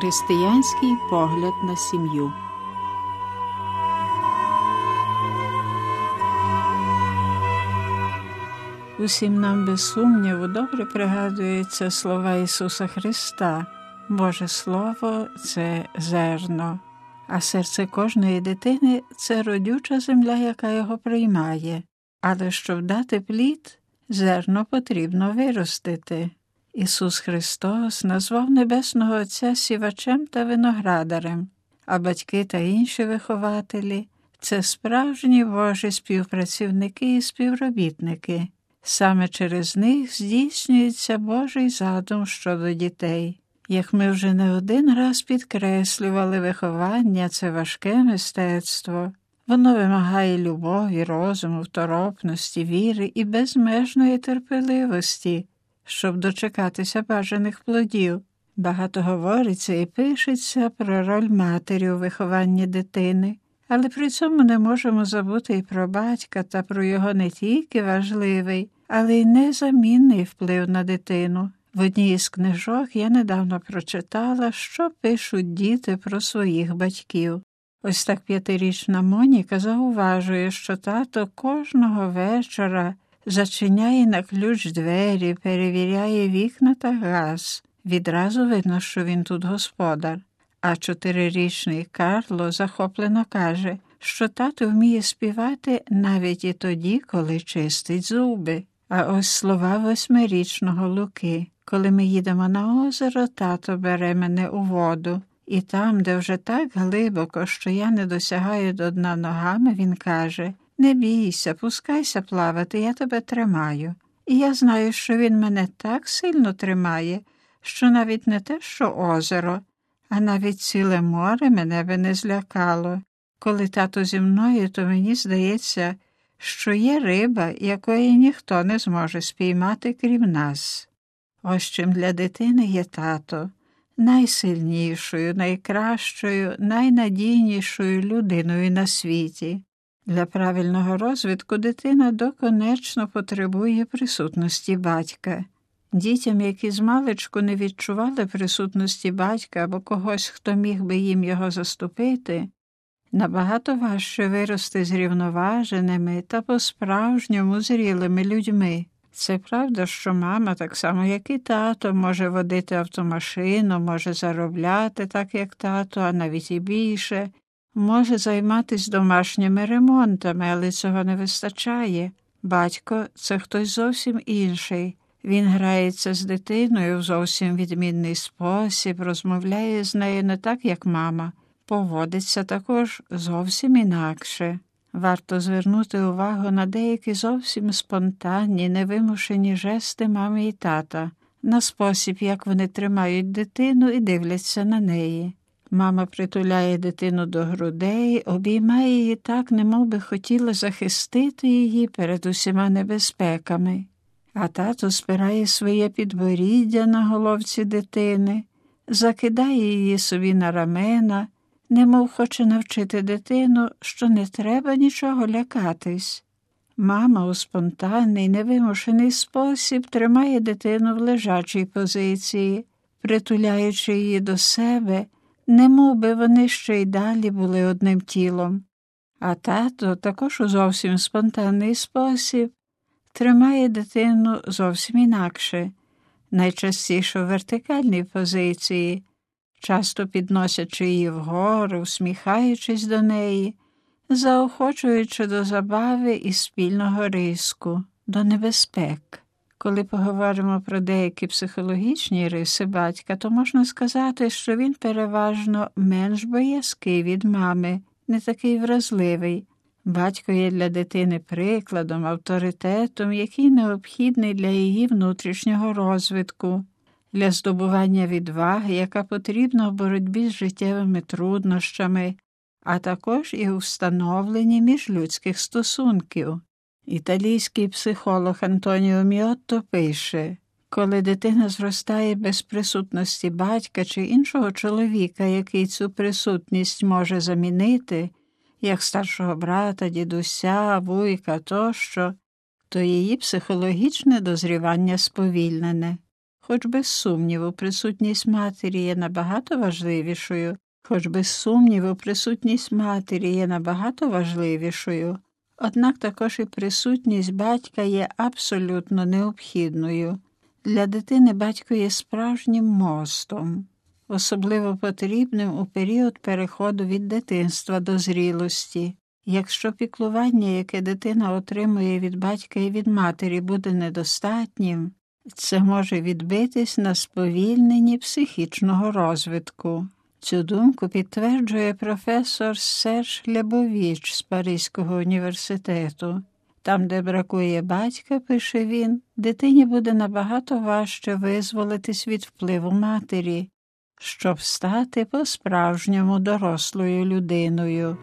Християнський погляд на сім'ю. Усім нам без сумніву добре пригадуються слова Ісуса Христа. Боже Слово це зерно, а серце кожної дитини це родюча земля, яка його приймає. Але щоб дати плід, зерно потрібно виростити. Ісус Христос назвав Небесного Отця сівачем та виноградарем, а батьки та інші вихователі це справжні Божі співпрацівники і співробітники. Саме через них здійснюється Божий задум щодо дітей. Як ми вже не один раз підкреслювали, виховання це важке мистецтво. Воно вимагає любові, розуму, второпності, віри і безмежної терпеливості, щоб дочекатися бажаних плодів. Багато говориться і пишеться про роль матері у вихованні дитини, але при цьому не можемо забути і про батька та про його не тільки важливий, але й незамінний вплив на дитину. В одній із книжок я недавно прочитала, що пишуть діти про своїх батьків. Ось так п'ятирічна Моніка зауважує, що тато кожного вечора зачиняє на ключ двері, перевіряє вікна та газ. Відразу видно, що він тут господар. А чотирирічний Карло захоплено каже, що тато вміє співати навіть і тоді, коли чистить зуби. А ось слова восьмирічного Луки. Коли ми їдемо на озеро, тато бере мене у воду. І там, де вже так глибоко, що я не досягаю до дна ногами, він каже Не бійся, пускайся плавати, я тебе тримаю. І я знаю, що він мене так сильно тримає, що навіть не те, що озеро, а навіть ціле море мене би не злякало. Коли тато зі мною, то мені здається, що є риба, якої ніхто не зможе спіймати, крім нас. Ось чим для дитини є тато найсильнішою, найкращою, найнадійнішою людиною на світі. Для правильного розвитку дитина доконечно потребує присутності батька. Дітям, які з маличку не відчували присутності батька або когось, хто міг би їм його заступити, набагато важче вирости зрівноваженими та по-справжньому зрілими людьми. Це правда, що мама, так само, як і тато, може водити автомашину, може заробляти так, як тато, а навіть і більше, може займатися домашніми ремонтами, але цього не вистачає. Батько це хтось зовсім інший. Він грається з дитиною в зовсім відмінний спосіб, розмовляє з нею не так, як мама, поводиться також зовсім інакше. Варто звернути увагу на деякі зовсім спонтанні, невимушені жести мами і тата, на спосіб, як вони тримають дитину і дивляться на неї. Мама притуляє дитину до грудей, обіймає її так, немов би хотіла захистити її перед усіма небезпеками, а тато спирає своє підборіддя на головці дитини, закидає її собі на рамена немов хоче навчити дитину, що не треба нічого лякатись. Мама у спонтанний, невимушений спосіб тримає дитину в лежачій позиції, притуляючи її до себе, немов би вони ще й далі були одним тілом. А тато також у зовсім спонтанний спосіб тримає дитину зовсім інакше, найчастіше в вертикальній позиції часто підносячи її вгору, усміхаючись до неї, заохочуючи до забави і спільного риску, до небезпек. Коли поговоримо про деякі психологічні риси батька, то можна сказати, що він переважно менш боязкий від мами, не такий вразливий. Батько є для дитини прикладом, авторитетом, який необхідний для її внутрішнього розвитку для здобування відваги, яка потрібна в боротьбі з життєвими труднощами, а також і у встановленні міжлюдських стосунків. Італійський психолог Антоніо Міотто пише коли дитина зростає без присутності батька чи іншого чоловіка, який цю присутність може замінити, як старшого брата, дідуся, вуйка тощо, то її психологічне дозрівання сповільнене. Хоч без сумніву, присутність матері є набагато важливішою, хоч без сумніву, присутність матері є набагато важливішою, однак також і присутність батька є абсолютно необхідною. Для дитини батько є справжнім мостом, особливо потрібним у період переходу від дитинства до зрілості. Якщо піклування, яке дитина отримує від батька і від матері, буде недостатнім, це може відбитись на сповільненні психічного розвитку. Цю думку підтверджує професор Серж Лябовіч з Паризького університету. Там, де бракує батька, пише він, дитині буде набагато важче визволитись від впливу матері, щоб стати по-справжньому дорослою людиною.